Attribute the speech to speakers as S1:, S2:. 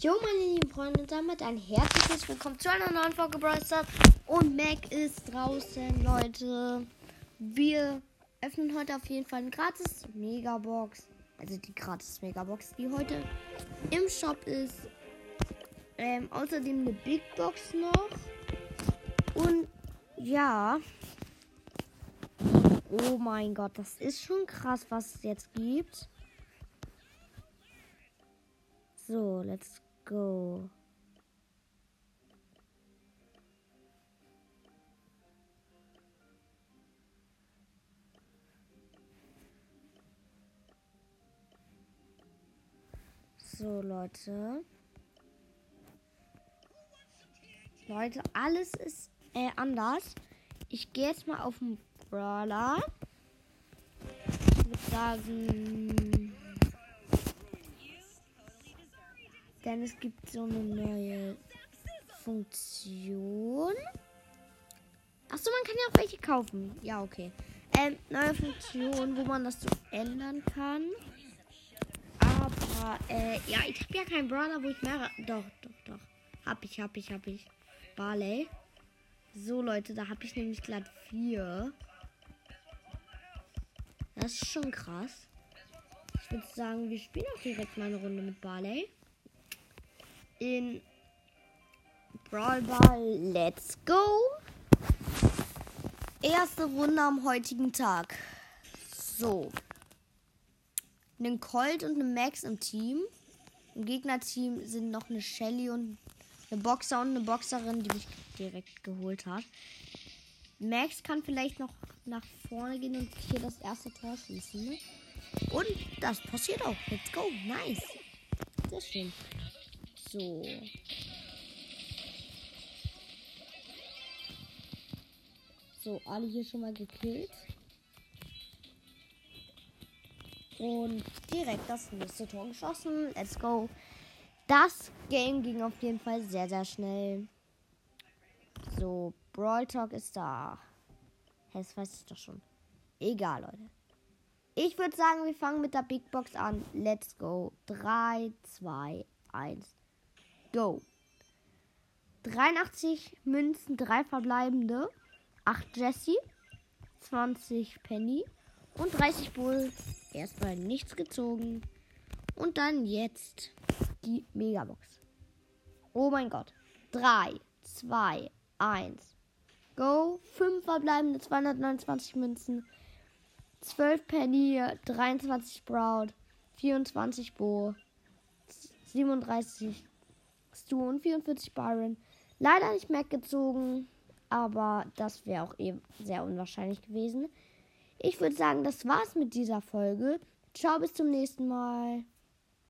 S1: Jo, meine lieben Freunde, und damit ein herzliches Willkommen zu einer neuen Folge Brawl. Und Mac ist draußen, Leute. Wir öffnen heute auf jeden Fall eine gratis Megabox. Also die gratis Megabox, die heute im Shop ist. Ähm, außerdem eine Big Box noch. Und ja. Oh mein Gott, das ist schon krass, was es jetzt gibt. So, let's go. So, Leute. Leute, alles ist äh, anders. Ich gehe jetzt mal auf den Brawler. Ich würde sagen. Denn es gibt so eine neue Funktion. Achso, man kann ja auch welche kaufen. Ja, okay. Ähm, neue Funktion, wo man das so ändern kann. Aber, äh, ja, ich habe ja keinen Brawler, wo ich mehrere. Doch, doch, doch. Hab ich, hab ich, hab ich. Barley. So, Leute, da habe ich nämlich glatt vier. Das ist schon krass. Ich würde sagen, wir spielen auch direkt mal eine Runde mit Barley. In Brawl Ball. Let's go! Erste Runde am heutigen Tag. So. Einen Colt und eine Max im Team. Im Gegnerteam sind noch eine Shelly und eine Boxer und eine Boxerin, die mich direkt geholt hat. Max kann vielleicht noch nach vorne gehen und hier das erste Tor schießen. Ne? Und das passiert auch. Let's go. Nice. Sehr schön. So. So, alle hier schon mal gekillt. Und direkt das nächste Tor geschossen. Let's go. Das Game ging auf jeden Fall sehr, sehr schnell. So, Brawl Talk ist da. Das weiß ich doch schon. Egal, Leute. Ich würde sagen, wir fangen mit der Big Box an. Let's go. 3, 2, 1. Go. 83 Münzen, 3 verbleibende. 8 Jesse. 20 Penny. Und 30 Bull. Erstmal nichts gezogen. Und dann jetzt die Megabox. Oh mein Gott. 3, 2, 1. Go. 5 verbleibende 229 Münzen. 12 Penny, 23 Sprout, 24 Bo, 37 Stu und 44 Byron. Leider nicht Mac gezogen, aber das wäre auch eben sehr unwahrscheinlich gewesen. Ich würde sagen, das war's mit dieser Folge. Ciao, bis zum nächsten Mal.